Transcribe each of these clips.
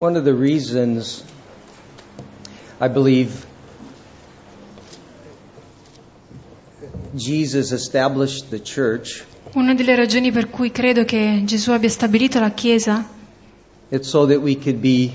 One of the reasons I believe Jesus established the church, Una delle ragioni per cui credo che Gesù abbia stabilito la Chiesa it's so that we could be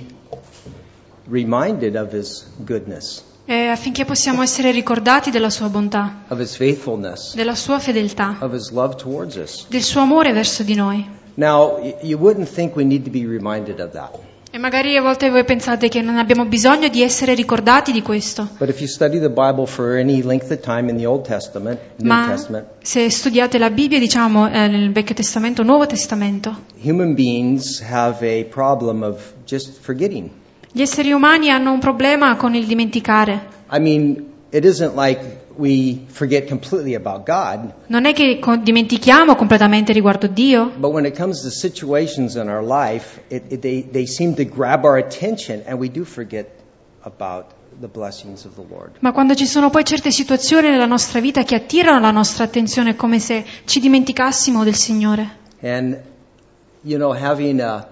reminded of his goodness, è affinché possiamo essere ricordati della sua bontà, of his faithfulness, della sua fedeltà, of his love towards us. del suo amore verso di noi. Now, y- you wouldn't think we need to be reminded of that. E magari a volte voi pensate che non abbiamo bisogno di essere ricordati di questo, ma se studiate la Bibbia, diciamo eh, nel Vecchio Testamento, Nuovo Testamento, gli esseri umani hanno un problema con il dimenticare. I mean, it isn't like we forget completely about God, Non è che dimentichiamo completamente riguardo Dio, but when it comes to situations in our life, it, it, they, they seem to grab our attention and we do forget about the blessings of the Lord. Ma quando ci sono poi certe situazioni nella nostra vita che attirano la nostra attenzione come se ci dimenticassimo del Signore. And, you know, having a,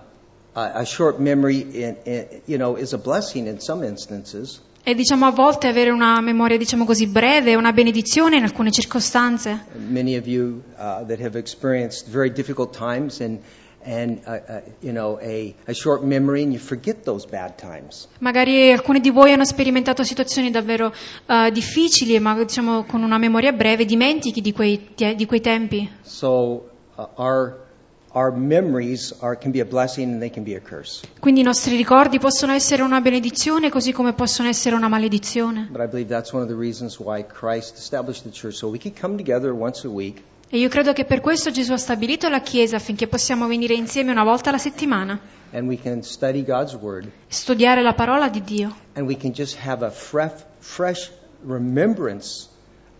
a, a short memory, in, in, you know, is a blessing in some instances. E diciamo a volte avere una memoria, diciamo così, breve è una benedizione in alcune circostanze. Many of you uh, that have experienced very difficult times and, and uh, uh, you know, a, a short memory and you forget those bad times. Magari alcuni di voi hanno sperimentato situazioni davvero eh, difficili, ma diciamo con una memoria breve dimentichi di quei, di quei tempi. So uh, our, our memories are, can be a blessing and they can be a curse. Quindi i nostri ricordi possono essere una benedizione così come possono essere una maledizione. But I believe that's one of the reasons why Christ established the church, so we could come together once a week E io credo che per questo Gesù ha stabilito la Chiesa affinché possiamo venire insieme una volta alla settimana, and we can study God's Word studiare la parola di Dio. and we can just have a fresh, fresh remembrance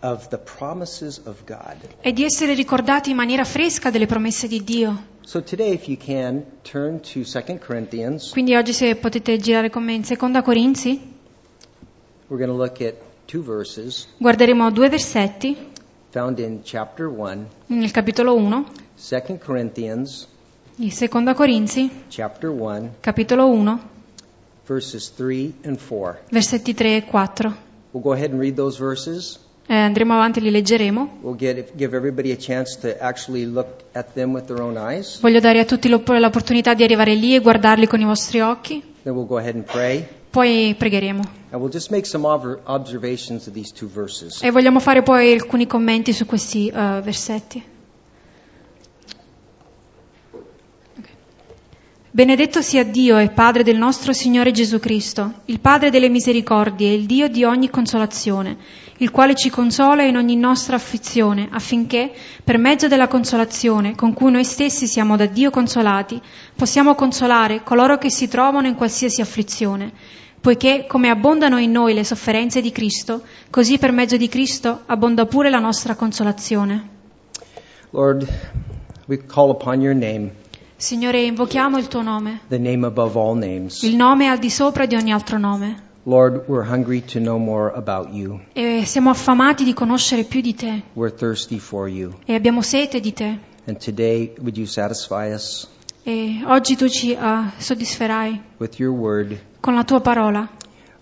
of the promises of God. e di essere ricordati in maniera fresca delle promesse di Dio. So today, if you can, turn to 2 Corinthians. Quindi oggi se potete girare con me in Seconda Corinzi, We're going to look at two verses guarderemo due versetti found in chapter 1, nel capitolo 1 2 Corinthians di Seconda Corinzi, chapter 1, capitolo 1, verses 3 and 4. versetti 3 e 4. We'll go ahead and read those verses. Eh, andremo avanti e li leggeremo. We'll get. Voglio dare a tutti l'opp- l'opportunità di arrivare lì e guardarli con i vostri occhi, we'll poi pregheremo. We'll. E vogliamo fare poi alcuni commenti su questi eh, versetti. Benedetto sia Dio e Padre del nostro Signore Gesù Cristo, il Padre delle misericordie e il Dio di ogni consolazione, il quale ci consola in ogni nostra afflizione, affinché, per mezzo della consolazione con cui noi stessi siamo da Dio consolati, possiamo consolare coloro che si trovano in qualsiasi afflizione, poiché come abbondano in noi le sofferenze di Cristo, così per mezzo di Cristo abbonda pure la nostra consolazione. Lord, we call upon your name, Signore, invochiamo il tuo nome, the name above all names. il nome al di sopra di ogni altro nome, Lord, we're hungry to know more about you. e siamo affamati di conoscere più di te, We're thirsty for you. e abbiamo sete di te, And today, would you satisfy us e oggi tu ci eh, soddisferai with your word? con la tua parola.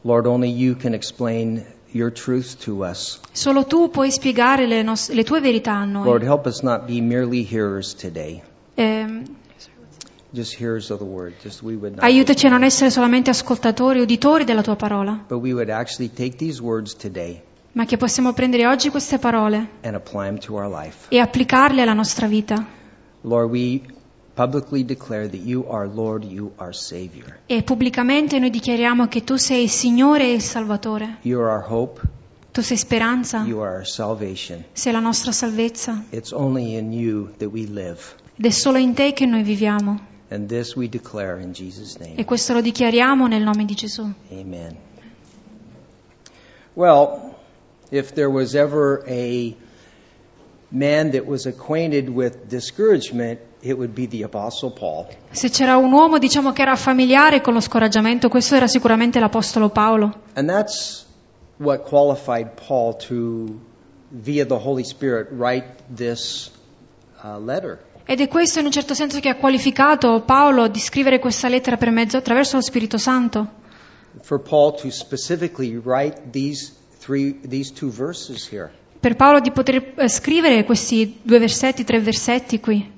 Lord, only you can explain your truth to us. Solo tu puoi spiegare le, nos- le tue verità a Lord, noi. help us not be merely hearers today, Ehm, aiutaci a non essere solamente ascoltatori, uditori della tua parola, But we would actually take these words today ma che possiamo prendere oggi queste parole and apply them to our life. e applicarle alla nostra vita. Lord, we publicly declare that you are Lord, you are Savior. E pubblicamente noi dichiariamo che tu sei il Signore e il Salvatore. You are our hope, Tu sei speranza, you are our salvation. sei la nostra salvezza. It's only in you that we live. Ed è solo in te che noi viviamo. And this we declare in Jesus' name. E questo lo dichiariamo nel nome di Gesù. Amen. Well, if there was ever a man that was acquainted with discouragement, it would be the Apostle Paul. Se c'era un uomo, diciamo che era familiare con lo scoraggiamento, questo era sicuramente l'Apostolo Paolo. And that's what qualified Paul to, via the Holy Spirit, write this uh, letter. Ed è questo in un certo senso che ha qualificato Paolo di scrivere questa lettera per mezzo attraverso lo Spirito Santo. These three, these. Per Paolo di poter eh, scrivere questi due versetti, tre versetti qui.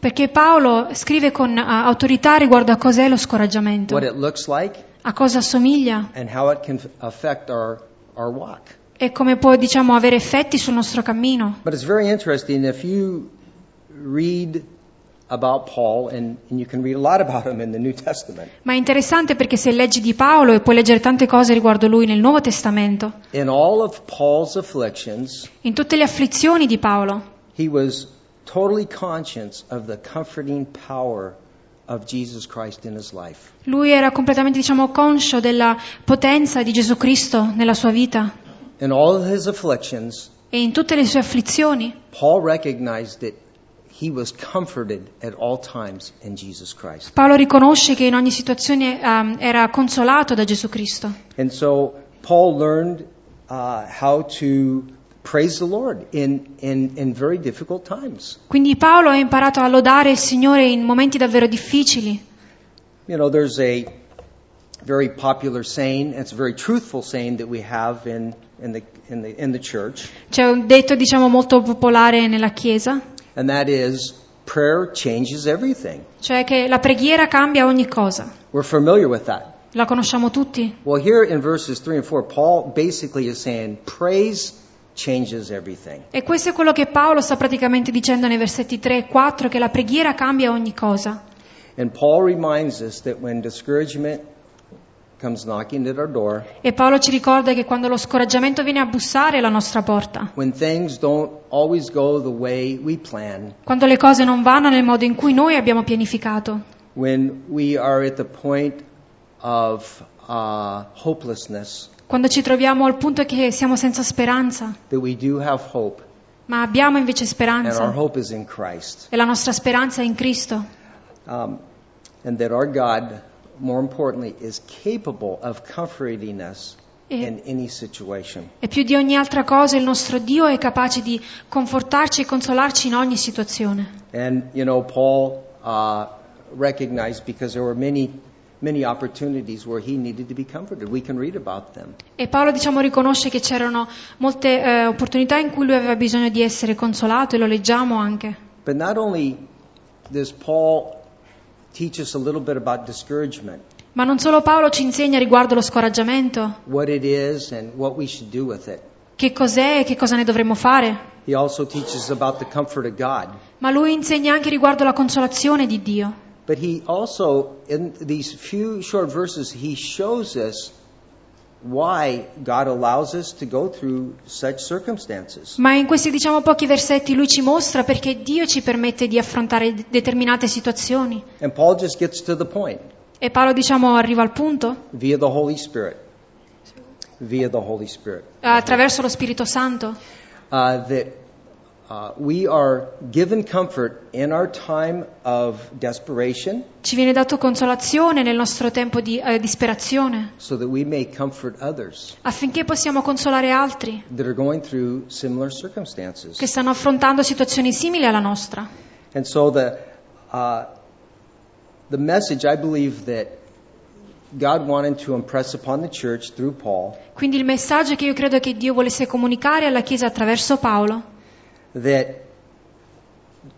Perché Paolo scrive con eh, autorità riguardo a cos'è lo scoraggiamento, like, a cosa assomiglia and how it can affect our, our walk. E come può, diciamo, avere effetti sul nostro cammino. But it's very interesting if you read about Paul, and, and you can read a lot about him in the New Testament. Ma è interessante perché se leggi di Paolo e puoi leggere tante cose riguardo lui nel Nuovo Testamento, In all of Paul's afflictions, in tutte le afflizioni di Paolo, he was totally conscious of the comforting power lui era completamente, diciamo, conscio della potenza di Gesù Cristo nella sua vita. In all of his afflictions, E in tutte le sue afflizioni, Paul recognized that he was comforted at all times in Jesus Christ. Paolo riconosce che in ogni situazione ehm, era consolato da Gesù Cristo. And so Paul learned uh, how to praise the Lord in, in, in very difficult times. Quindi Paolo ha imparato a lodare il Signore in momenti davvero difficili. You know, there's a very popular saying, it's a very truthful saying that we have in, in, the, in, the, in the church, C'è un detto, diciamo, molto popolare nella Chiesa, and that is prayer changes everything. cioè che la preghiera cambia ogni cosa. We're familiar with that. La conosciamo tutti. Well, here in verses 3 and 4, Paul basically is saying praise changes everything. E questo è quello che Paolo sta praticamente dicendo nei versetti 3 e 4, che la preghiera cambia ogni cosa. And Paul reminds us that when discouragement comes knocking at our door, E Paolo ci ricorda che quando lo scoraggiamento viene a bussare alla nostra porta, when things don't always go the way we plan, quando le cose non vanno nel modo in cui noi abbiamo pianificato, when we are at the point of uh, quando ci troviamo al punto che siamo senza speranza, that we do have hope, ma abbiamo invece and our speranza, hope is in e la nostra speranza è in Cristo, Um, and that our God, more importantly, is capable of comforting us in any situation. e più di ogni altra cosa il nostro Dio è capace di confortarci e consolarci in ogni situazione. And, you know, Paul uh, recognized because there were many, many opportunities where he needed to be comforted. We can read about them. E Paolo diciamo riconosce che c'erano molte eh, opportunità in cui lui aveva bisogno di essere consolato e lo leggiamo anche. But not only does Paul Ma non solo Paolo ci insegna riguardo lo scoraggiamento, what it is and what we should do with it. che cos'è e che cosa ne dovremmo fare, He also teaches about the comfort of God. ma lui insegna anche riguardo la consolazione di Dio. But he also, in these few short verses, he shows us why God allows us to go through such circumstances. Ma in questi diciamo pochi versetti lui ci mostra perché Dio ci permette di affrontare determinate situazioni. And Paul just gets to the point E Paolo diciamo arriva al punto via the Holy Spirit. Via the Holy Spirit. attraverso lo Spirito Santo Uh, that ci viene dato consolazione nel nostro tempo di eh, disperazione so that we may comfort others affinché possiamo consolare altri that are going through similar circumstances. che stanno affrontando situazioni simili alla nostra. And so the uh, the message I believe that God wanted to impress upon the church through Paul Quindi il messaggio che io credo che Dio volesse comunicare alla Chiesa attraverso Paolo, that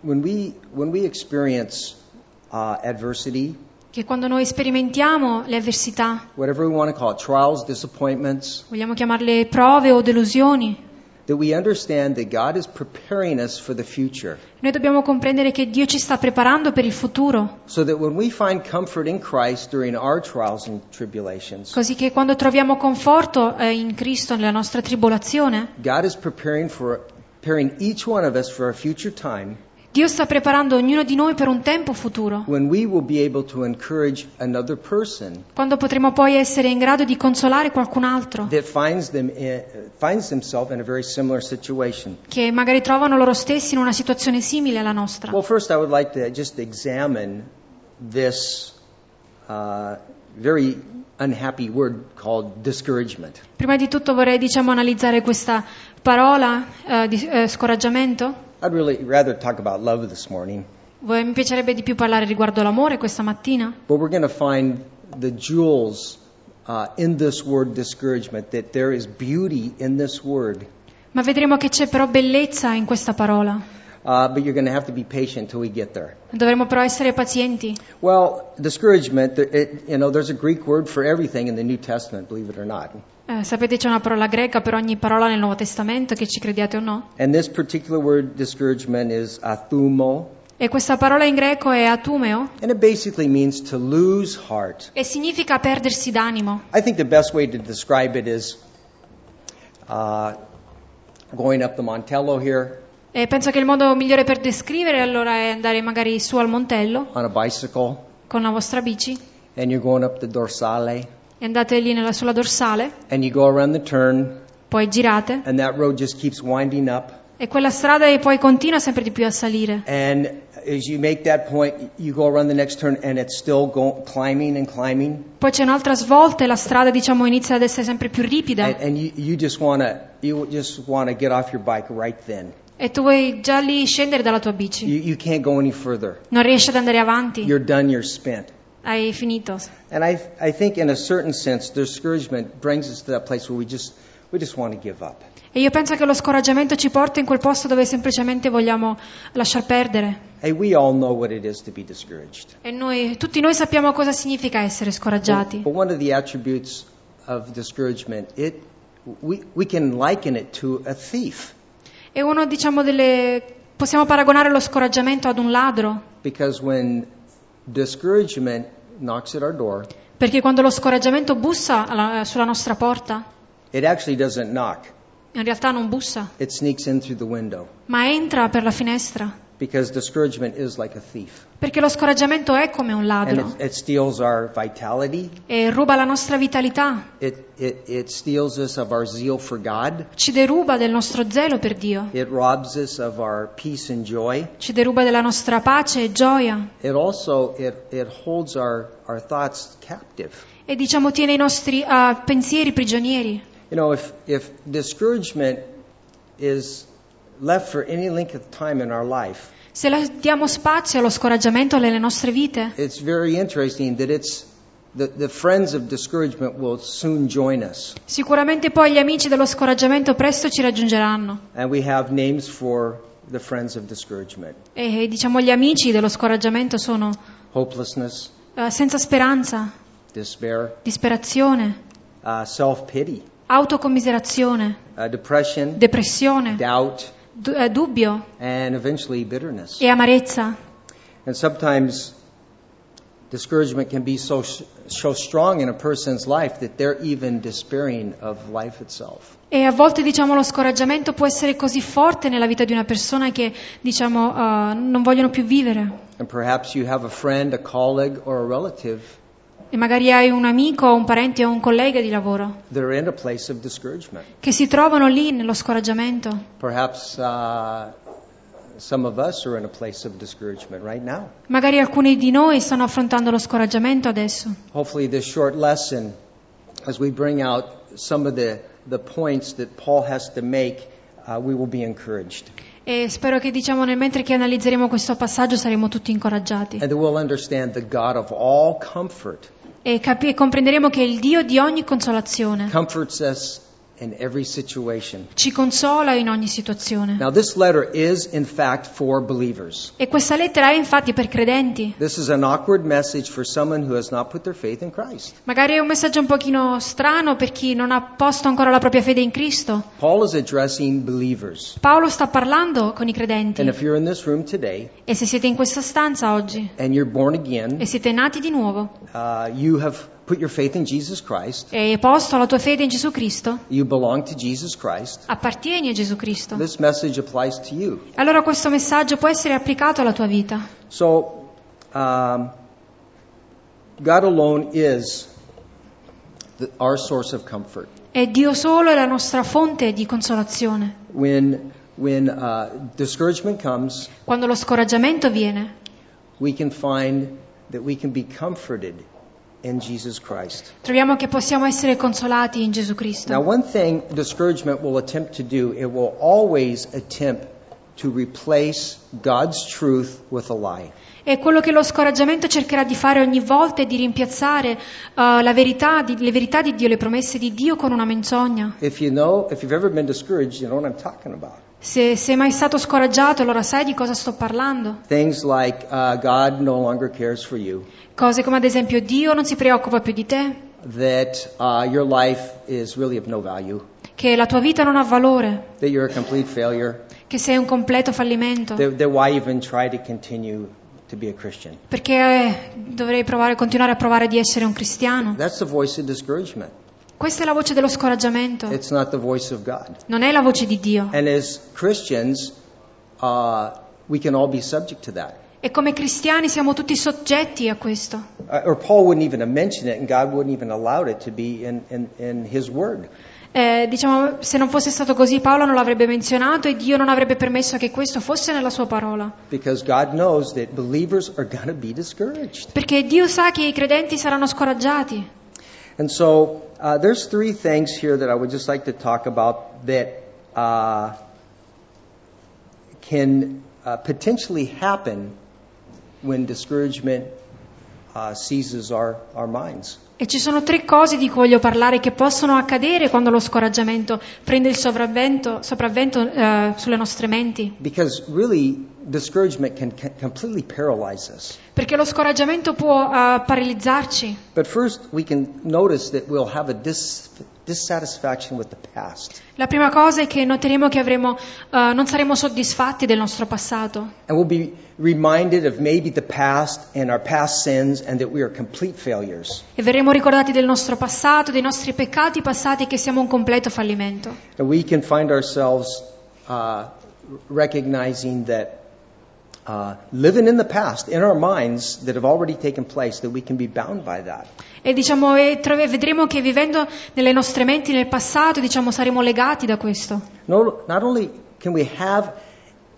when we when we experience uh, adversity, che quando noi sperimentiamo le avversità, whatever we want to call it, trials, disappointments, vogliamo chiamarle prove o delusioni, that we understand that God is preparing us for the future, noi dobbiamo comprendere che Dio ci sta preparando per il futuro, so that when we find comfort in Christ during our trials and tribulations, così che quando troviamo conforto eh, in Cristo nella nostra tribolazione, God is preparing for preparing each one of us for a future time Dio sta preparando ognuno di noi per un tempo futuro, when we will be able to encourage another person quando potremo poi essere in grado di consolare qualcun altro, that finds them in, finds themselves in a very similar situation. che magari trovano loro stessi in una situazione simile alla nostra. Well, first I would like to just examine this uh, very unhappy word called discouragement. Prima di tutto vorrei diciamo analizzare questa parola eh, di eh, scoraggiamento. I'd really rather talk about love this morning, Voi- Mi piacerebbe di più parlare riguardo l'amore questa mattina, but we're going to find the jewels uh, in this word discouragement, that there is beauty in this word. ma vedremo che c'è però bellezza in questa parola. Uh, but you're going to have to be patient till we get there. Dovremo però essere pazienti. Well, discouragement, it, you know, there's a Greek word for everything in the New Testament, believe it or not. Eh, sapete c'è una parola greca per ogni parola nel Nuovo Testamento, che ci crediate o no. And this particular word, discouragement, is athumo, E questa parola in greco è atumeo and it basically means to lose heart. e significa perdersi d'animo. I think the best way to describe it is uh, going up the Montello here E penso che il modo migliore per descrivere allora è andare magari su al Montello. On a bicycle, con la vostra bici. And you're going up the dorsale, e andate lì nella, sulla dorsale, and you go around the turn, poi girate. And that road just keeps winding up. e quella strada poi continua sempre di più a salire. And as you make that point, you go around the next turn, and it's still go, climbing and climbing, Poi c'è un'altra svolta e la strada diciamo inizia ad essere sempre più ripida. And, and you, you just want to get off your bike right then. E tu vuoi già lì scendere dalla tua bici. You, you can't go any further. Non riesci ad andare avanti, You're done. You're spent. hai finito. And I, I think, in a certain sense, discouragement brings us to that place where we just, we just want to give up. E io penso che lo scoraggiamento ci porta in quel posto dove semplicemente vogliamo lasciar perdere. Hey, we all know what it is to be discouraged. E noi, tutti noi sappiamo cosa significa essere scoraggiati. But one of the attributes of discouragement, it, we, we can liken it to a thief E uno, diciamo, delle... possiamo paragonare lo scoraggiamento ad un ladro, door, perché quando lo scoraggiamento bussa alla- sulla nostra porta, in realtà non bussa, ma entra per la finestra, because discouragement is like a thief. perché lo scoraggiamento è come un ladro it, it steals our vitality. e ruba la nostra vitalità, It, it, it steals us of our zeal for God. ci deruba del nostro zelo per Dio, It robs us of our peace and joy. ci deruba della nostra pace e gioia It also it, it holds our, our thoughts captive. e diciamo tiene i nostri ah, pensieri prigionieri. You know, if if discouragement is left for any length of time in our life, Se diamo spazio allo scoraggiamento nelle nostre vite, it's very interesting that it's the, the friends of discouragement will soon join us. sicuramente poi gli amici dello scoraggiamento presto ci raggiungeranno. And we have names for the friends of discouragement. E diciamo gli amici dello scoraggiamento sono Hopelessness, eh, senza speranza, despair, disperazione, uh, self-pity, autocommiserazione, uh, depression, depressione, doubt, du- eh, dubbio and eventually bitterness. e amarezza. And sometimes discouragement can be so, so strong in a person's life that they're even despairing of life itself. E a volte diciamo lo scoraggiamento può essere così forte nella vita di una persona che diciamo eh, non vogliono più vivere. And perhaps you have a friend, a colleague, or a relative E magari hai un amico, un parente o un collega di lavoro that are in a place of discouragement. che si trovano lì nello scoraggiamento. Perhaps uh, some of us are in a place of discouragement right now. Magari alcuni di noi stanno affrontando lo scoraggiamento adesso. Hopefully, this short lesson, as we bring out some of the, the points that Paul has to make, uh, we will be encouraged. E spero che diciamo nel mentre che analizzeremo questo passaggio saremo tutti incoraggiati. And that we'll understand the God of all comfort E capi- comprenderemo che il Dio di ogni consolazione us. Ci consola in ogni situazione. Now, this letter is, in fact, for believers. E questa lettera è infatti per credenti. This is an awkward message for someone who has not put their faith in Christ. Magari è un messaggio un pochino strano per chi non ha posto ancora la propria fede in Cristo. Paul is addressing believers. Paolo sta parlando con i And credenti. if you're in this room today E se siete in questa stanza oggi and you're born again, e siete nati di nuovo uh, you have put your faith in Jesus Christ, e hai posto la tua fede in Gesù Cristo, you belong to Jesus Christ, appartieni a Gesù Cristo. this message applies to you. Allora questo messaggio può essere applicato alla tua vita. So, um, God alone is the, our source of comfort. E Dio solo è la nostra fonte di consolazione. When, when uh, discouragement comes, Quando lo scoraggiamento viene, we can find that we can be comforted in Jesus Christ. Troviamo che possiamo essere consolati in Gesù Now, Cristo. one thing discouragement will attempt to do, it will always attempt to replace God's truth with a lie. E quello che lo scoraggiamento cercherà di fare ogni volta è di rimpiazzare eh, la verità di- le verità di Dio, le promesse di Dio con una menzogna. If you know, if you've ever been discouraged, you know what I'm talking about. Se sei mai stato scoraggiato, allora sai di cosa sto parlando. Things like uh, God no longer cares for you, Cose come ad esempio Dio non si preoccupa più di te, that uh, your life is really of no value, che la tua vita non ha valore, that you're a complete failure, che sei un completo fallimento. that, that why even try to continue to be a Christian. Perché eh, dovrei provare, continuare a provare di essere un cristiano? That's the voice of discouragement. Questa è la voce dello scoraggiamento, non è la voce di Dio. Uh. E come cristiani siamo tutti soggetti a questo. Uh, or Paul wouldn't even have mentioned it, and God wouldn't even allow it to be in, in, in His Word. Eh, diciamo, se non fosse stato così Paolo non l'avrebbe menzionato e Dio non avrebbe permesso che questo fosse nella sua parola. Be. Perché Dio sa che i credenti saranno scoraggiati. And so uh, there's three things here that I would just like to talk about that uh, can uh, potentially happen when discouragement uh, seizes our, our minds. E ci sono tre cose di cui voglio parlare che possono accadere quando lo scoraggiamento prende il sopravvento, sopravvento eh, sulle nostre menti. Because really, discouragement can, can completely paralyze us. Perché lo scoraggiamento può eh, paralizzarci. But first, we can notice that we'll have a dis- dissatisfaction with the past. La prima cosa è che noteremo che avremo, eh, non saremo soddisfatti del nostro passato And we'll be reminded of maybe the past and our past sins and that we are complete failures. e verremo ricordati del nostro passato, dei nostri peccati passati e che siamo un completo fallimento. And we can find ourselves uh, recognizing that uh, living in the past, in our minds that have already taken place, that we can be bound by that. E diciamo, e trove- vedremo che vivendo nelle nostre menti nel passato, diciamo, saremo legati da questo. No, not only can we have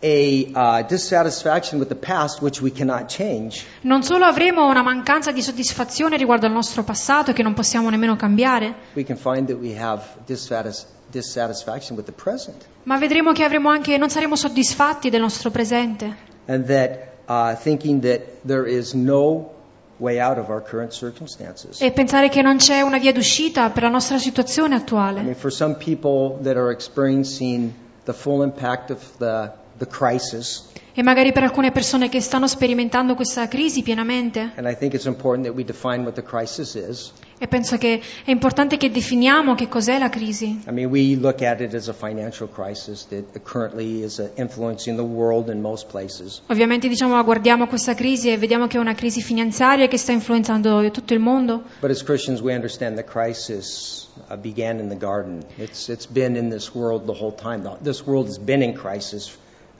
a uh, dissatisfaction with the past, which we cannot change, Non solo avremo una mancanza di soddisfazione riguardo al nostro passato che non possiamo nemmeno cambiare, we can find that we have dissatis- dissatisfaction with the present. ma vedremo che avremo anche, non saremo soddisfatti del nostro presente. And that uh, thinking that there is no way out of our current circumstances. E pensare che non c'è una via d'uscita per la nostra situazione I attuale. mean, for some people that are experiencing the full impact of the, the crisis, E magari per alcune persone che stanno sperimentando questa crisi pienamente. and I think it's important that we define what the crisis is. E penso che è importante che definiamo che cos'è la crisi. I mean, we look at it as a financial crisis that currently is influencing the world in most places. Ovviamente diciamo guardiamo questa crisi e vediamo che è una crisi finanziaria che sta influenzando tutto il mondo, But as Christians, we understand the crisis uh, began in the garden. It's, it's been in this world the whole time. This world has been in crisis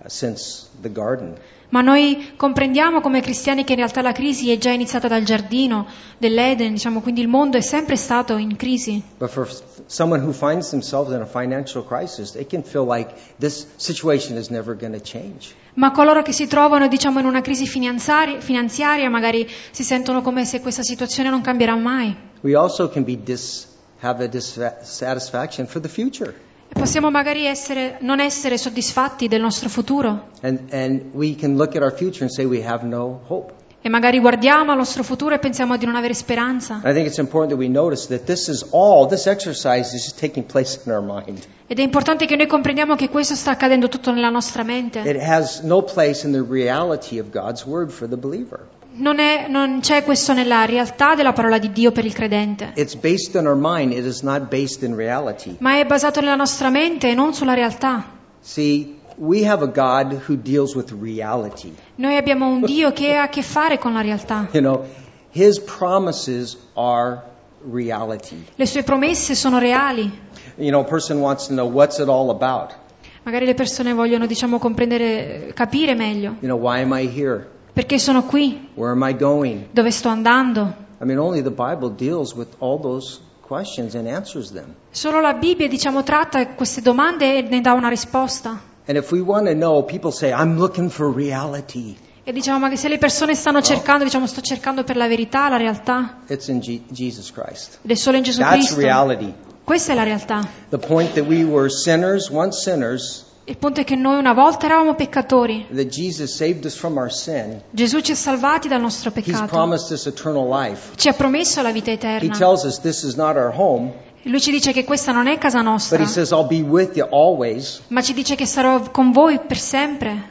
since the garden. ma noi comprendiamo come cristiani che in realtà la crisi è già iniziata dal giardino dell'Eden, diciamo, quindi il mondo è sempre stato in crisi. But for f- someone who finds themselves in a financial crisis, they can feel like this situation is never going to change. Ma coloro che si trovano, diciamo, in una crisi finanziari- finanziaria magari si sentono come se questa situazione non cambierà mai. We also can be dis- have a dissatisfaction for the future. Possiamo magari essere- non essere soddisfatti del nostro futuro And, and we can look at our future and say we have no hope. e magari guardiamo al nostro futuro e pensiamo di non avere speranza. I think it's important that we notice that this is all, this exercise is just taking place in our mind. Ed è importante che noi comprendiamo che questo sta accadendo tutto nella nostra mente. It has no place in the reality of God's word for the believer. Non, è- non c'è questo nella realtà della parola di Dio per il credente, It's based on our mind, it is not based in reality. ma è basato nella nostra mente e non sulla realtà. See. Noi abbiamo un Dio che ha a che fare con la realtà. You know. Le sue promesse sono reali. You know, a person wants to know what's it all about. Magari le persone vogliono, diciamo, comprendere, capire meglio. You know, why am I here? Perché sono qui? Where am I going? Dove sto andando? I mean, only the Bible deals with all those questions and answers them. Solo la Bibbia, diciamo, tratta queste domande e ne dà una risposta. And if we want to know, people say, I'm looking for reality. E diciamo, ma che se le persone stanno cercando, diciamo, sto cercando per la verità, la realtà, It's in Je- Jesus Christ. ed è solo in Gesù That's Cristo. reality. Questa è la realtà. The point that we were sinners, once sinners, Il punto è che noi una volta eravamo peccatori. Gesù ci ha salvati dal nostro peccato. Ci ha promesso la vita eterna. Lui ci dice che questa non è casa nostra, says, ma ci dice che sarò con voi per sempre.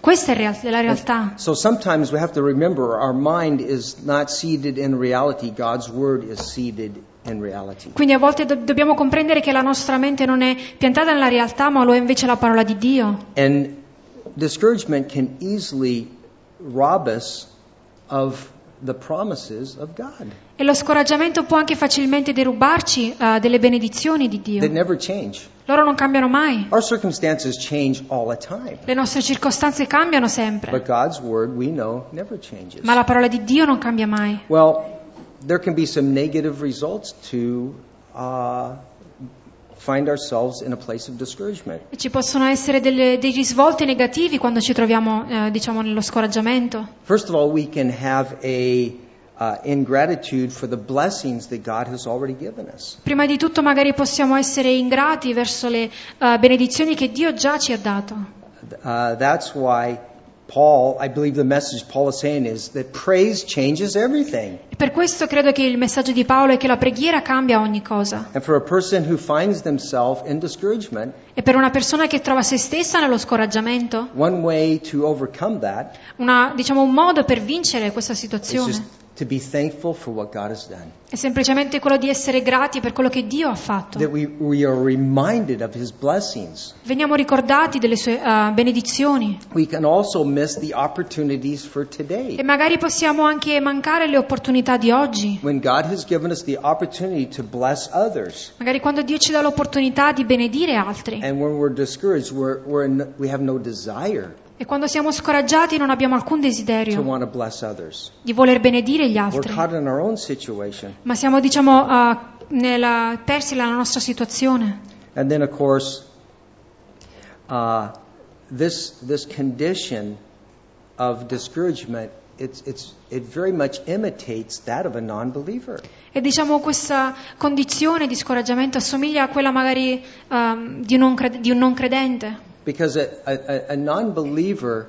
Questa è real- la realtà. So sometimes we have to remember Quindi a volte do- dobbiamo comprendere che la nostra mente non è piantata nella realtà, ma lo è invece la parola di Dio. And discouragement can easily rob us of the promises of God E lo scoraggiamento può anche facilmente derubarci eh, delle benedizioni di that Dio. never change. Loro non cambiano mai. Our circumstances change all the time, Le nostre circostanze cambiano sempre, but God's Word, we know, never changes. ma la parola di Dio non cambia mai. Well, there can be some negative results to uh, find ourselves in a place of discouragement. Ci possono essere delle- dei risvolti negativi quando ci troviamo, eh, diciamo, nello scoraggiamento. First of all, we can have a uh, ingratitude for the blessings that God has already given us. Prima di tutto magari possiamo essere ingrati verso le eh, benedizioni che Dio già ci ha dato. Uh, that's why Paul, I believe the message Paul is saying is that praise changes everything. E per questo credo che il messaggio di Paolo è che la preghiera cambia ogni cosa. And for a person who finds themselves in discouragement, E per una persona che trova se stessa nello scoraggiamento, one way to overcome that una- diciamo, un modo per vincere questa situazione to be thankful for what God has done. è semplicemente quello di essere grati per quello che Dio ha fatto. That we, we are reminded of His blessings. Veniamo ricordati delle sue eh, benedizioni We can also miss the opportunities for today. e magari possiamo anche mancare le opportunità di oggi. When God has given us the opportunity to bless others, Magari quando Dio ci dà l'opportunità di benedire altri and when we're discouraged, we're, we're in, we have no desire e quando siamo scoraggiati non abbiamo alcun desiderio di voler benedire gli altri, ma siamo diciamo eh, nella- persi nella nostra situazione. And then, of course, uh, this, this condition of discouragement, it's, it's, it very much imitates that of a non believer. E diciamo questa condizione di scoraggiamento assomiglia a quella magari cred- di un non credente. Because a, a, a non believer,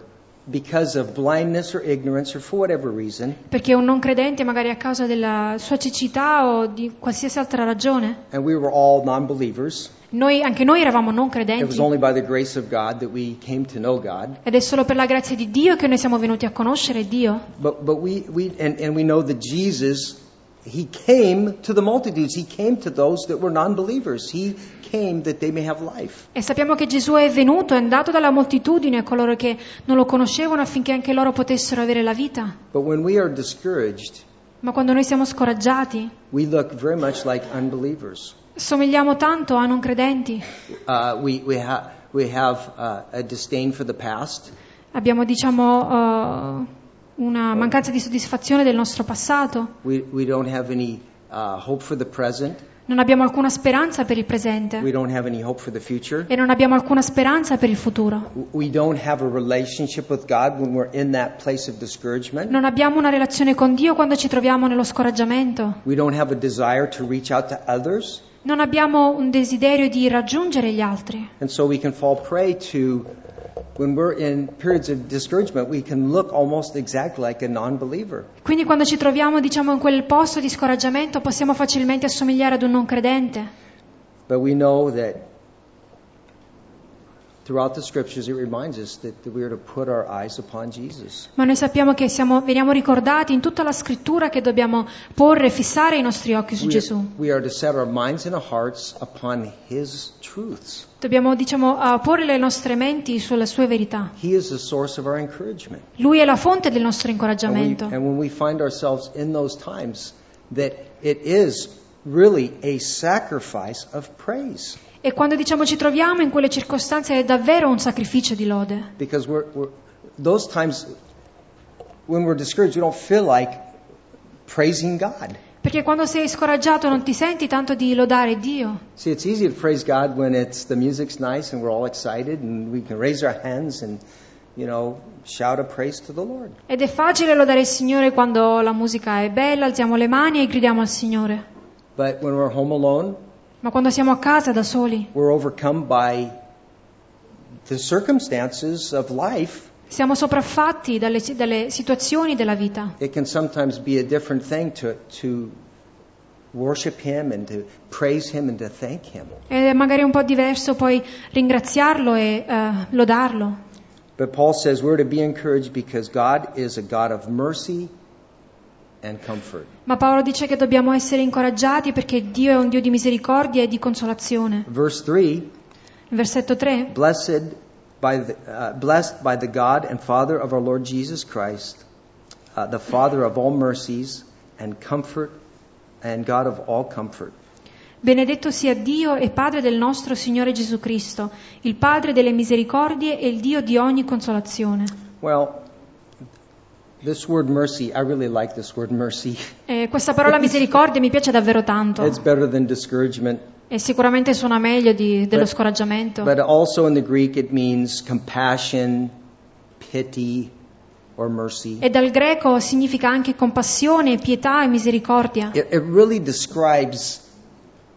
because of blindness or ignorance or for whatever reason, Perché un non credente, magari a causa della sua cecità o di qualsiasi altra ragione, and we were all non believers, noi, anche noi eravamo non it was credenti only by the grace of God that we came to know God. ed è solo per la grazia di Dio che noi siamo venuti a conoscere Dio. But, but we, we and, and we know that Jesus, He came to the multitudes. He came to those that were non believers. He came that they may have life. E sappiamo che Gesù è venuto, è andato dalla moltitudine a coloro che non lo conoscevano affinché anche loro potessero avere la vita. But when we are discouraged, Ma quando noi siamo scoraggiati, we look very much like unbelievers. somigliamo tanto a non credenti. Uh, we, we, ha- we have uh, a disdain for the past. Abbiamo, diciamo, eh, una mancanza di soddisfazione del nostro passato. We, we don't have any uh, hope for the present. Non abbiamo alcuna speranza per il presente We don't have any hope for the future. e non abbiamo alcuna speranza per il futuro. We don't have a relationship with God when we're in that place of discouragement. Non abbiamo una relazione con Dio quando ci troviamo nello scoraggiamento. We don't have a desire to reach out to others. Non abbiamo un desiderio di raggiungere gli altri. And so we can fall prey to, Quindi quando ci troviamo, diciamo, in quel posto di scoraggiamento possiamo facilmente assomigliare ad un non credente. But we know that throughout the scriptures it reminds us that, we are to put our eyes upon Jesus. Ma noi sappiamo che siamo- veniamo ricordati in tutta la scrittura che dobbiamo porre e fissare i nostri occhi su We Gesù. are, we are to set our minds and our hearts upon His truths. Dobbiamo, diciamo, eh, porre le nostre menti sulle sue verità. He is the source of our encouragement. Lui è la fonte del nostro And, incoraggiamento. and when we find ourselves in those times, that it is really E quando diciamo ci troviamo in quelle circostanze è davvero un sacrificio di lode. Because we're, we're, those times when we're discouraged, we don't feel like praising God. Perché quando sei scoraggiato non ti senti tanto di lodare Dio. See, it's easy to praise God when it's the music's nice and we're all excited and we can raise our hands and you know, shout a praise to the Lord. Ed è facile lodare il Signore quando la musica è bella, alziamo le mani e gridiamo al Signore. But when we're home alone, Ma quando siamo a casa da soli, we're overcome by the circumstances of life. siamo sopraffatti dalle, dalle situazioni della vita. It can sometimes be a different thing to, to worship Him and to praise Him and to thank Him. È magari un po' diverso poi ringraziarlo e eh, lodarlo. But Paul says we're to be encouraged because God is a God of mercy. Ma Paolo dice che dobbiamo essere incoraggiati perché Dio è un Dio di misericordia e di consolazione. Verse 3 Versetto 3. Blessed by the, uh, blessed by the God and Father of our Lord Jesus Christ, uh, the Father of all mercies and comfort, and God of all comfort. Benedetto sia Dio e Padre del nostro Signore Gesù Cristo, il Padre delle misericordie e il Dio di ogni consolazione. Well, mercy, I really like this word mercy. Eh, questa parola misericordia mi piace davvero tanto e sicuramente suona meglio di- dello But- scoraggiamento. But also in the Greek, it means compassion, pity. E dal greco significa anche compassione, pietà e misericordia. It, it really describes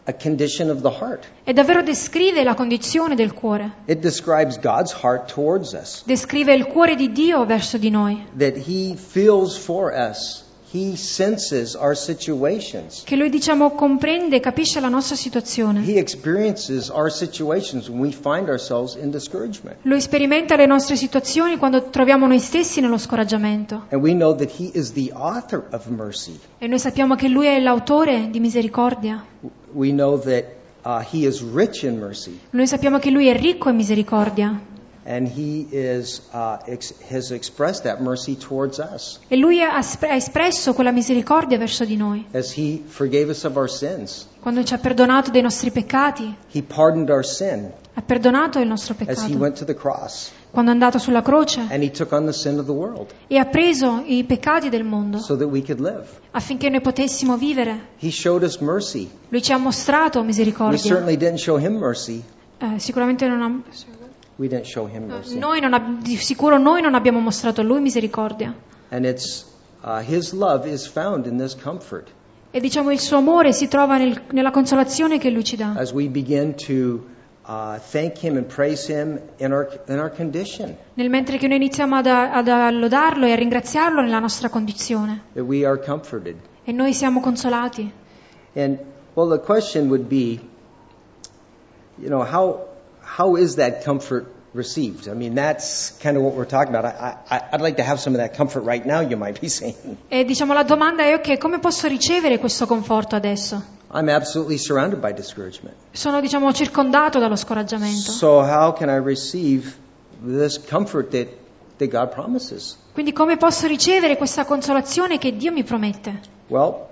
a condition of the heart. E davvero descrive la condizione del cuore. It describes God's heart towards us. Descrive il cuore di Dio verso di noi, that he feels for us. He senses our situations. che lui diciamo comprende e capisce la nostra situazione. He experiences our situations when we find ourselves in discouragement. Lui sperimenta le nostre situazioni quando troviamo noi stessi nello scoraggiamento. And we know that he is the author of mercy. E noi sappiamo che lui è l'autore di misericordia. We know that uh, he is rich in mercy. Noi sappiamo che lui è ricco in misericordia. And he is, uh, ex- has expressed that mercy towards us E lui ha ha espresso quella misericordia verso di noi. as he forgave us of our sins. Quando ci ha perdonato dei nostri peccati, He pardoned our sin ha perdonato il nostro as he peccato. went to the cross. Quando è andato sulla croce And he took on the sin of the world e ha preso i peccati del mondo so that we could live. affinché noi potessimo vivere. He showed us mercy. Lui ci ha mostrato We misericordia. certainly didn't show him mercy. Eh, sicuramente non ha, We didn't show him mercy. noi non di sicuro noi non abbiamo mostrato a lui misericordia. And it's uh, his love is found in this comfort E diciamo il suo amore si trova nel- nella consolazione che lui ci dà. as we begin to uh, thank him and praise him in our in our condition Nel mentre che noi iniziamo ad, ad lodarlo e a ringraziarlo nella nostra condizione. that we are comforted. E noi siamo consolati. And well, the question would be, you know, how how is that comfort received? I mean, that's kind of what we're talking about. I, I'd like to have some of that comfort right now. You might be saying, E diciamo la domanda è ok, come posso ricevere questo conforto adesso? I'm absolutely surrounded by discouragement. Sono diciamo circondato dallo scoraggiamento. So how can I receive this comfort that, that God promises? Quindi come posso ricevere questa consolazione che Dio mi promette? Well,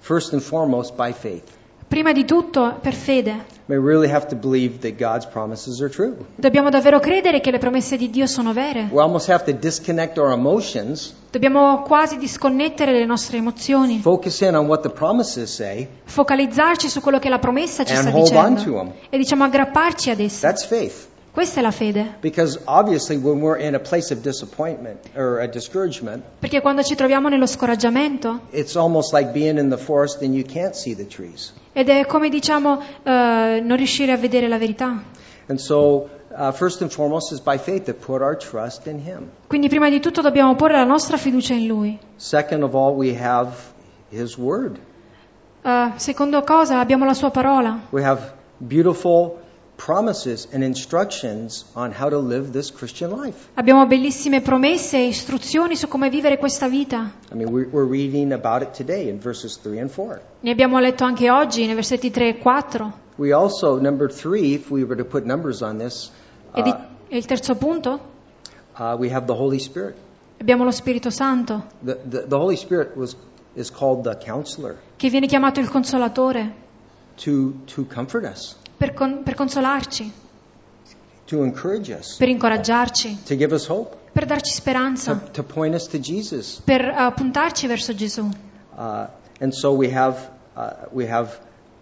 first and foremost, by faith. Prima di tutto per fede. We really have to believe that God's promises are true. Dobbiamo davvero credere che le promesse di Dio sono vere. We almost have to disconnect our emotions, Dobbiamo quasi disconnettere le nostre emozioni, focus in on what the promises say, focalizzarci su quello che la promessa ci sta dicendo e diciamo aggrapparci ad essa. That's faith. Questa è la fede. Because obviously, when we're in a place of disappointment or a discouragement, Perché quando ci troviamo nello scoraggiamento it's almost like being in the forest and you can't see the trees. ed è come diciamo eh, non riuscire a vedere la verità. And so, uh, first and foremost, is by faith to put our trust in Him. Quindi prima di tutto dobbiamo porre la nostra fiducia in Lui. Second of all, we have His Word. Eh, secondo cosa abbiamo la sua parola. We have beautiful promises and instructions on how to live this Christian life. Abbiamo bellissime promesse e istruzioni su come vivere questa vita. I mean, we're, reading about it today in verses 3 and 4. Ne abbiamo letto anche oggi nei versetti 3 e 4. We also, number three, if we were to put numbers on this, E, uh, e il terzo punto? uh, we have the Holy Spirit. Abbiamo lo Spirito Santo, The, the, the Holy Spirit was, is called the counselor che viene chiamato il consolatore, to, to comfort us, per, con- per consolarci, to encourage us, per incoraggiarci, to give us hope, per darci to, speranza, to point us to Jesus. per eh, puntarci verso Gesù. Uh, and so we have, uh, we have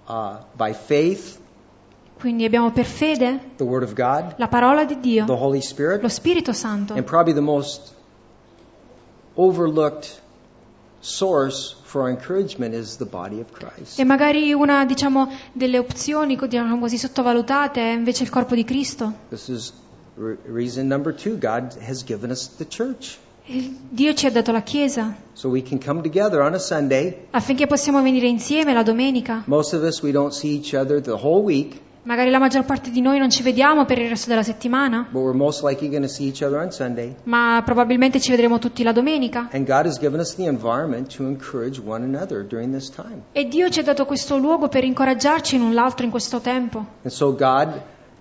uh, by faith Quindi abbiamo per fede the Word of God, la parola di the Dio, Holy Spirit, lo Spirito Santo. and probably the most overlooked source for our encouragement is the body of Christ. E magari una diciamo, delle opzioni diciamo così, sottovalutate è invece il corpo di Cristo. This is re- reason number two. God has given us the church. Il Dio ci ha dato la Chiesa So we can come together on a Sunday. affinché possiamo venire insieme la domenica. Most of us, other the whole week, Magari la maggior parte di noi non ci vediamo per il resto della settimana, but we're most likely going to see each other on Sunday. ma probabilmente ci vedremo tutti la domenica. And God has given us the environment to encourage one another during this time. E Dio ci ha dato questo luogo per incoraggiarci l'un l'altro in questo tempo. And so God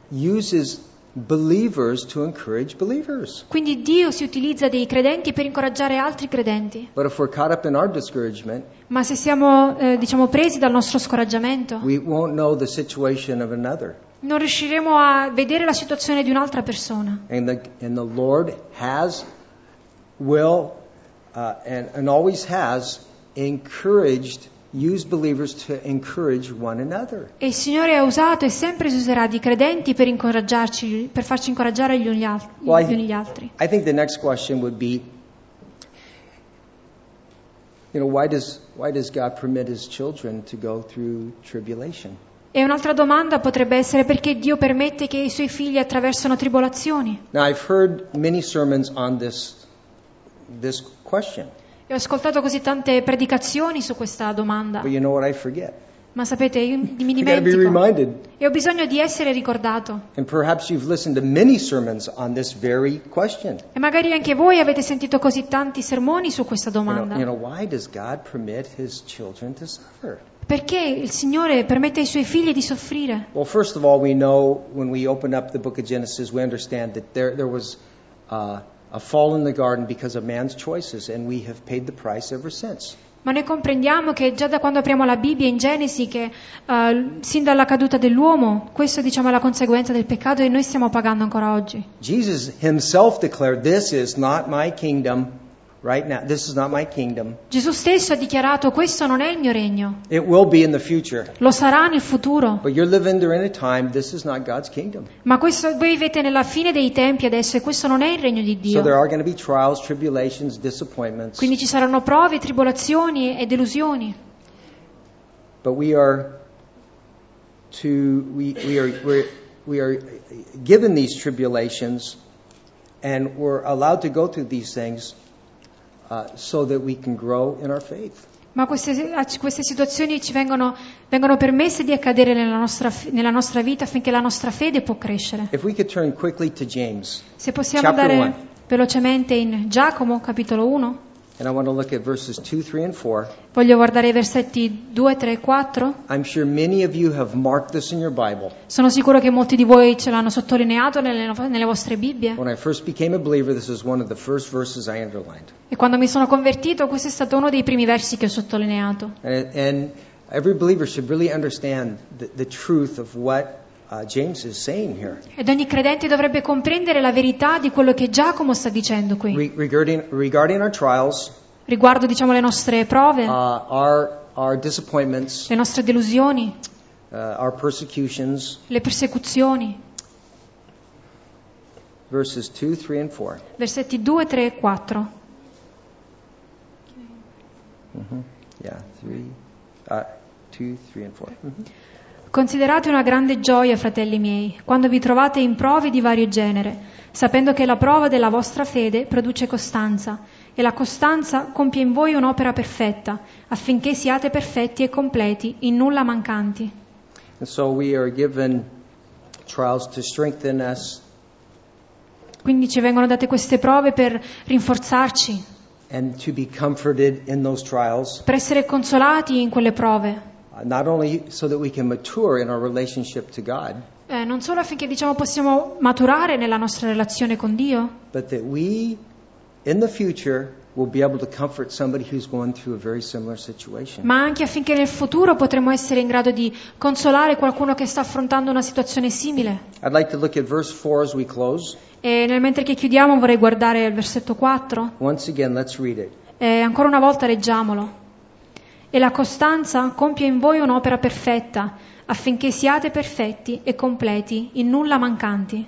uses believers to encourage believers. Quindi Dio si utilizza dei credenti per incoraggiare altri credenti. But if we're caught up in our discouragement, Ma se siamo, eh, diciamo, presi dal nostro scoraggiamento, we won't know the situation of another. non riusciremo a vedere la situazione di un'altra persona. And the, and the Lord has, will, uh, and, and always has encouraged, used believers to encourage one another. E il Signore ha usato e sempre si userà di credenti per incoraggiarci, per farci incoraggiare gli uni gli al- Well, gli uni I, gli altri. I think the next question would be, you know, why does, why does God permit his children to go through tribulation? E un'altra domanda potrebbe essere perché Dio permette che i suoi figli attraversano tribolazioni. Now, I've heard many sermons on this, this question, E ho ascoltato così tante predicazioni su questa domanda, but you know what I forget? ma sapete, io mi dimentico e ho bisogno di essere ricordato. And perhaps you've listened to many sermons on this very question. E magari anche voi avete sentito così tanti sermoni su questa You know, domanda. you know, to suffer? Perché il Signore permette ai suoi figli di soffrire? Well, first of all, we know when we open up the book of Genesis, we understand that there, there was uh, a fall in the garden because of man's choices, and we have paid the price ever since. Ma noi comprendiamo che già da quando apriamo la Bibbia in Genesi, che eh, sin dalla caduta dell'uomo, questo diciamo, è la conseguenza del peccato e noi stiamo pagando ancora oggi. Jesus himself declared, This is not my kingdom right now. This is not my kingdom. Gesù stesso ha dichiarato questo non è il mio regno, It will be in the future. lo sarà nel futuro. But you're living during a time, this is not God's kingdom. Ma questo, voi vivete nella fine dei tempi adesso e questo non è il regno di So there Dio. are going to be trials, tribulations, disappointments. Quindi ci saranno prove, tribolazioni e delusioni. But we are to we, we are we're, we are given these tribulations, and we're allowed to go through these things so that we can grow in our faith. Ma queste, a- queste situazioni ci vengono, vengono permesse di accadere nella nostra, nella nostra vita affinché la nostra fede può crescere. If we could turn quickly to James, Se possiamo andare one. velocemente in Giacomo, capitolo 1, and I want to look at verses two, three, and four. voglio guardare i versetti 2, 3 e 4. I'm sure many of you have marked this in your Bible. Sono sicuro che molti di voi ce l'hanno sottolineato nelle, nelle vostre Bibbie. When I first became a believer, this is one of the first verses I underlined. E quando mi sono convertito, questo è stato uno dei primi versi che ho sottolineato. And, and every believer should really understand the, the truth of what uh, James is saying here. Ed ogni credente dovrebbe comprendere la verità di quello che Giacomo sta dicendo qui. Re- regarding, regarding our trials, Riguardo, diciamo, le nostre prove, uh, our, our disappointments, le nostre delusioni, uh, le persecuzioni. verses 2, 3, and 4. Versetti 2, 3 e 4. Yeah, 3, uh, 2, 3, and 4. Mhm. Considerate una grande gioia, fratelli miei, quando vi trovate in prove di vario genere, sapendo che la prova della vostra fede produce costanza, e la costanza compie in voi un'opera perfetta, affinché siate perfetti e completi, in nulla mancanti. So Quindi ci vengono date queste prove per rinforzarci, per essere consolati in quelle prove. Not only so that we can mature in our relationship to God, Eh, non solo affinché diciamo possiamo maturare nella nostra relazione con Dio, but that we, in the future, will be able to comfort somebody who's going through a very similar situation. ma anche affinché nel futuro potremo essere in grado di consolare qualcuno che sta affrontando una situazione simile. I'd like to look at verse 4 as we close. E nel mentre che chiudiamo vorrei guardare il versetto 4 Once again, let's read it. e ancora una volta leggiamolo. E la costanza compie in voi un'opera perfetta, affinché siate perfetti e completi, in nulla mancanti.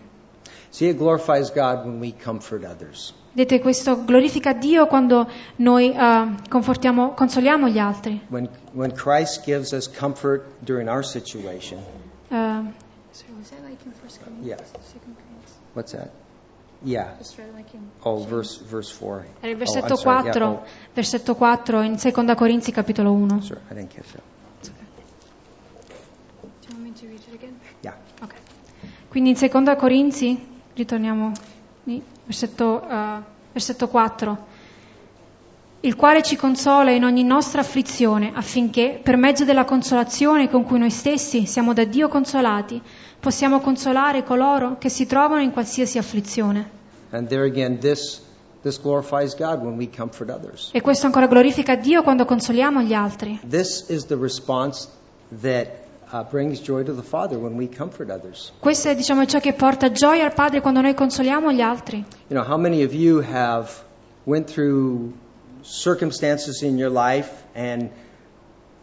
See, it glorifies God when we comfort others. Vedete, questo glorifica Dio quando noi confortiamo- consoliamo gli altri. When, when Christ gives us comfort during our situation. Eh, Yeah. What's that? Yeah. Oh, verse, verse 4. Era il versetto I'm sorry. Yeah, 4, oh, versetto 4 in Seconda Corinzi capitolo 1. sorry, I didn't catch that. Yeah. Quindi in Seconda Corinzi, ritorniamo versetto, eh, versetto 4, il quale ci consola in ogni nostra afflizione, affinché, per mezzo della consolazione con cui noi stessi siamo da Dio consolati, possiamo consolare coloro che si trovano in qualsiasi afflizione. Again, this, this. E questo ancora glorifica Dio quando consoliamo gli altri. Uh. Questo è diciamo ciò che porta gioia al Padre quando noi consoliamo gli altri. You know, how many of you have went through circumstances in your life and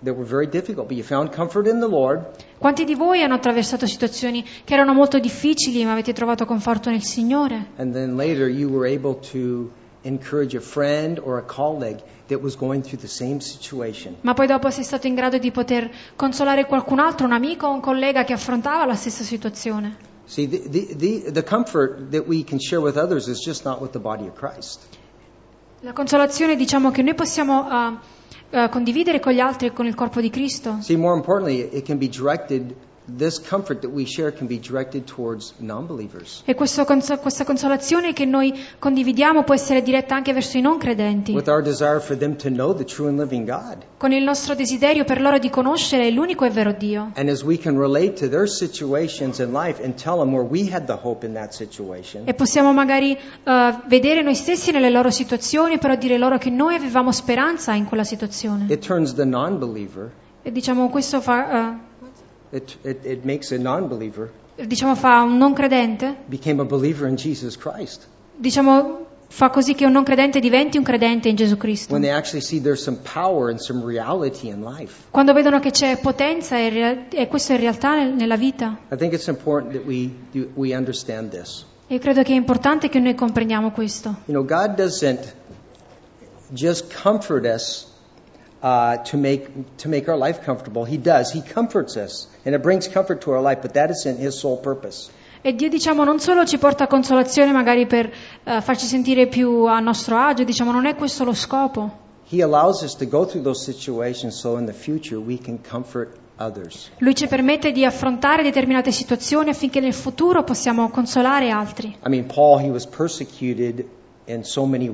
that were very difficult, but you found comfort in the Lord, Quanti di voi hanno attraversato situazioni che erano molto difficili ma avete trovato conforto nel Signore? and then later you were able to encourage a friend or a colleague that was going through the same situation. Ma poi dopo sei stato in grado di poter consolare qualcun altro, un amico o un collega che affrontava la stessa situazione. See, the, the, the, the comfort that we can share with others is just not with the body of Christ. La consolazione diciamo che noi possiamo eh, eh, condividere con gli altri e con il corpo di Cristo. See, more importantly, it can be directed, this comfort that we share can be directed towards non believers. E questa consolazione che noi condividiamo può essere diretta anche verso i non credenti, with our desire for them to know the true and living God. con il nostro desiderio per loro di conoscere l'unico e vero Dio. And as we can relate to their situations in life and tell them where we had the hope in that situation, E possiamo magari eh, vedere noi stessi nelle loro situazioni, però dire loro che noi avevamo speranza in quella situazione. it turns the non believer, E diciamo questo fa, it, it, it makes a non believer eh, diciamo fa un non credente, become a believer in Jesus Christ. diciamo fa così che un non credente diventi un credente in Gesù Cristo. When they actually see there's some power and some reality in life. Quando vedono che c'è potenza e, e questo è realtà nel- nella vita. I think it's important that we, we understand this. E credo che è importante che noi comprendiamo questo. You know, God doesn't just comfort us uh, to make to make our life comfortable. He does. He comforts us, and it brings comfort to our life. But that isn't His sole purpose. E Dio, diciamo, non solo ci porta consolazione magari per eh, farci sentire più a nostro agio, diciamo, non è questo lo scopo. He allows us to go through those situations so in the future we can comfort others. Lui ci permette di affrontare determinate situazioni affinché nel futuro possiamo consolare altri. I mean, Paul, he was persecuted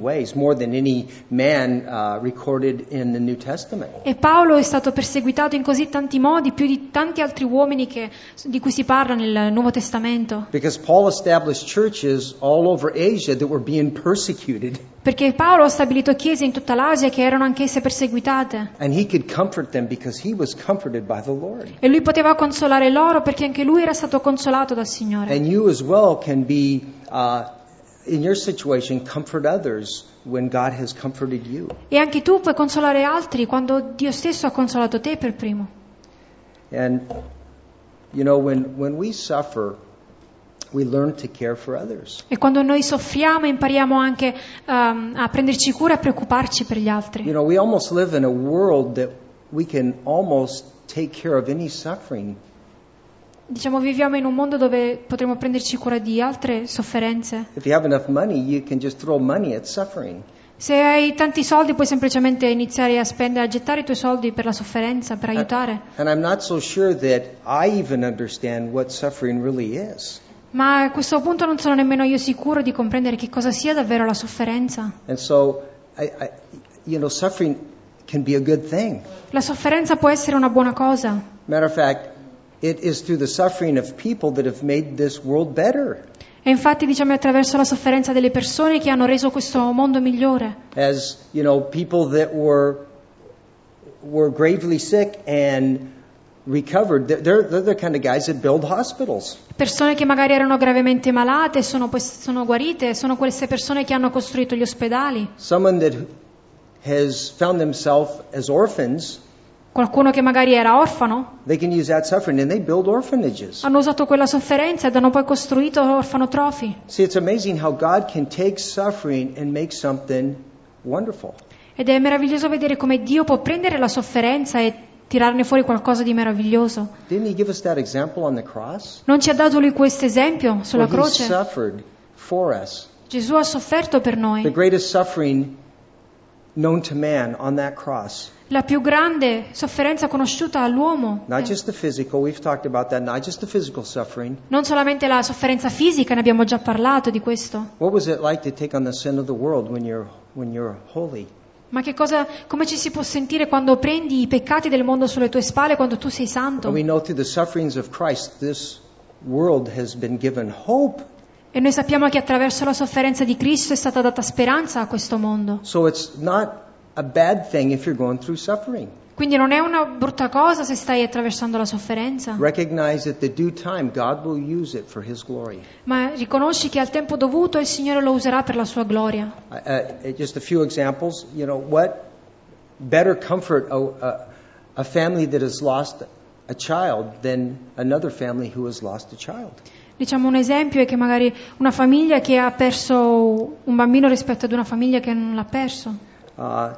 ways, more than any man uh, recorded in the New Testament. E Paolo è stato perseguitato in così tanti modi, più di tanti altri uomini che- di cui si parla nel Nuovo Testamento. Because Paul established churches all over Asia that were being persecuted, Perché Paolo ha stabilito chiese in tutta l'Asia che erano anch'esse perseguitate. and he could comfort them because he was comforted by the Lord. E lui poteva consolare loro perché anche lui era stato consolato dal Signore. And you as well can be, uh, in your situation, comfort others when God has comforted you. E anche tu puoi consolare altri quando Dio stesso ha consolato te per primo. And, you know, when, when we suffer, we learn to care for others. E quando noi soffriamo impariamo anche ehm, a prenderci cura e a preoccuparci per gli altri. You know, we almost live in a world that we can almost take care of any suffering. Diciamo viviamo in un mondo dove potremo prenderci cura di altre sofferenze. Money. Se hai tanti soldi puoi semplicemente iniziare a spendere, a gettare i tuoi soldi per la sofferenza, per aiutare. And so sure really. Ma a questo punto non sono nemmeno io sicuro di comprendere che cosa sia davvero la sofferenza. And so, I, I, you know, suffering can be a good thing. La sofferenza può essere una buona cosa. Matter of fact, it is through the suffering of people that have made this world better. E infatti diciamo è attraverso la sofferenza delle persone che hanno reso questo mondo migliore. As, you know, people that were, were gravely sick and recovered, they're, they're, the kind of guys that build hospitals. Persone che magari erano gravemente malate e sono, sono guarite, sono queste persone che hanno costruito gli ospedali. Someone that has found themselves as orphans Qualcuno che magari era orfano, They can use that suffering and they build orphanages. hanno usato quella sofferenza ed hanno poi costruito orfanotrofi. See, it's amazing how God can take suffering and make something wonderful. Ed è meraviglioso vedere come Dio può prendere la sofferenza e tirarne fuori qualcosa di meraviglioso. The? Non ci ha dato lui questo esempio sulla He croce? suffered for us. Gesù ha sofferto per The noi. greatest suffering known to man on that cross. La più grande sofferenza conosciuta all'uomo. Physical, that. Non solamente la sofferenza fisica, ne abbiamo già parlato di questo. Like when you're, when you're? Ma che cosa, come ci si può sentire quando prendi i peccati del mondo sulle tue spalle quando tu sei santo? And we know through the sufferings of Christ, this world has been given hope. E noi sappiamo che attraverso la sofferenza di Cristo è stata data speranza a questo mondo. So it's not a bad thing if you're going through suffering. Quindi non è una brutta cosa se stai attraversando la sofferenza, Recognize at the due time God will use it for His glory. ma riconosci che al tempo dovuto il Signore lo userà per la sua gloria. Uh, uh, just a few examples. You know, what better comfort a, a, a family that has lost a child than another family who has lost a child? Diciamo un esempio è che magari una famiglia che ha perso un bambino rispetto ad una famiglia che non l'ha perso. Uh,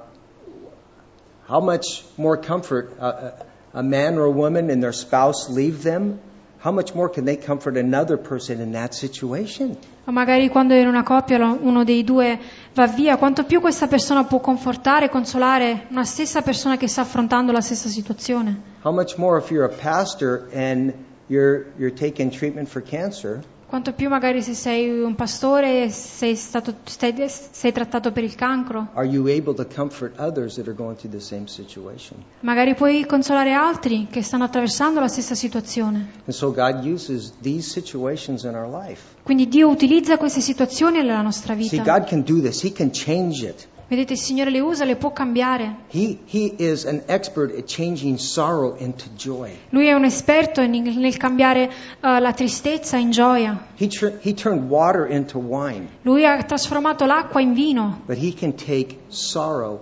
how much more comfort uh, a, a man or a woman and their spouse leave them? How much more can they comfort another person in that situation? Ma magari quando in una coppia uno dei due va via, quanto più questa persona può confortare e consolare una stessa persona che sta affrontando la stessa situazione. How much more if you're a pastor and you're, you're taking treatment for cancer? Quanto più magari se sei un pastore e sei, stato, stai- sei trattato per il cancro. Magari puoi consolare altri che stanno attraversando la stessa situazione. And so. Quindi Dio utilizza queste situazioni nella nostra See, vita. God Vedete, il Signore le usa, le può cambiare. He, he is an expert at changing sorrow into joy. Lui è un esperto nel cambiare eh, la tristezza in gioia. He, tur- he turned water into wine, Lui ha trasformato l'acqua in vino, but he can take sorrow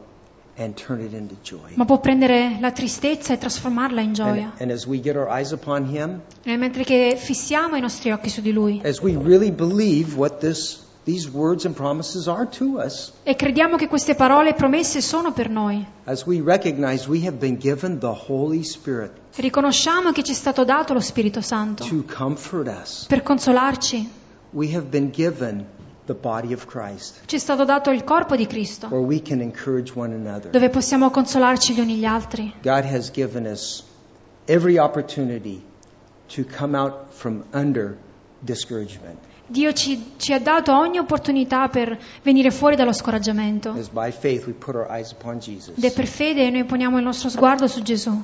and turn it into joy. ma può prendere la tristezza e trasformarla in And, gioia. and as we get our eyes upon him, E mentre che fissiamo i nostri occhi su di Lui as we really believe what this, these words and promises are to us, e crediamo che queste parole e promesse sono per noi, as we recognize we have been given the Holy Spirit riconosciamo che ci è stato dato lo Spirito Santo to comfort us, per consolarci, we have been given the body of Christ ci è stato dato il corpo di Cristo, where we can encourage one another. dove possiamo consolarci gli uni gli altri. God has given us every opportunity to come out from under discouragement. Dio ci, ci ha dato ogni opportunità per venire fuori dallo scoraggiamento. Ed è per fede che noi poniamo il nostro sguardo su Gesù.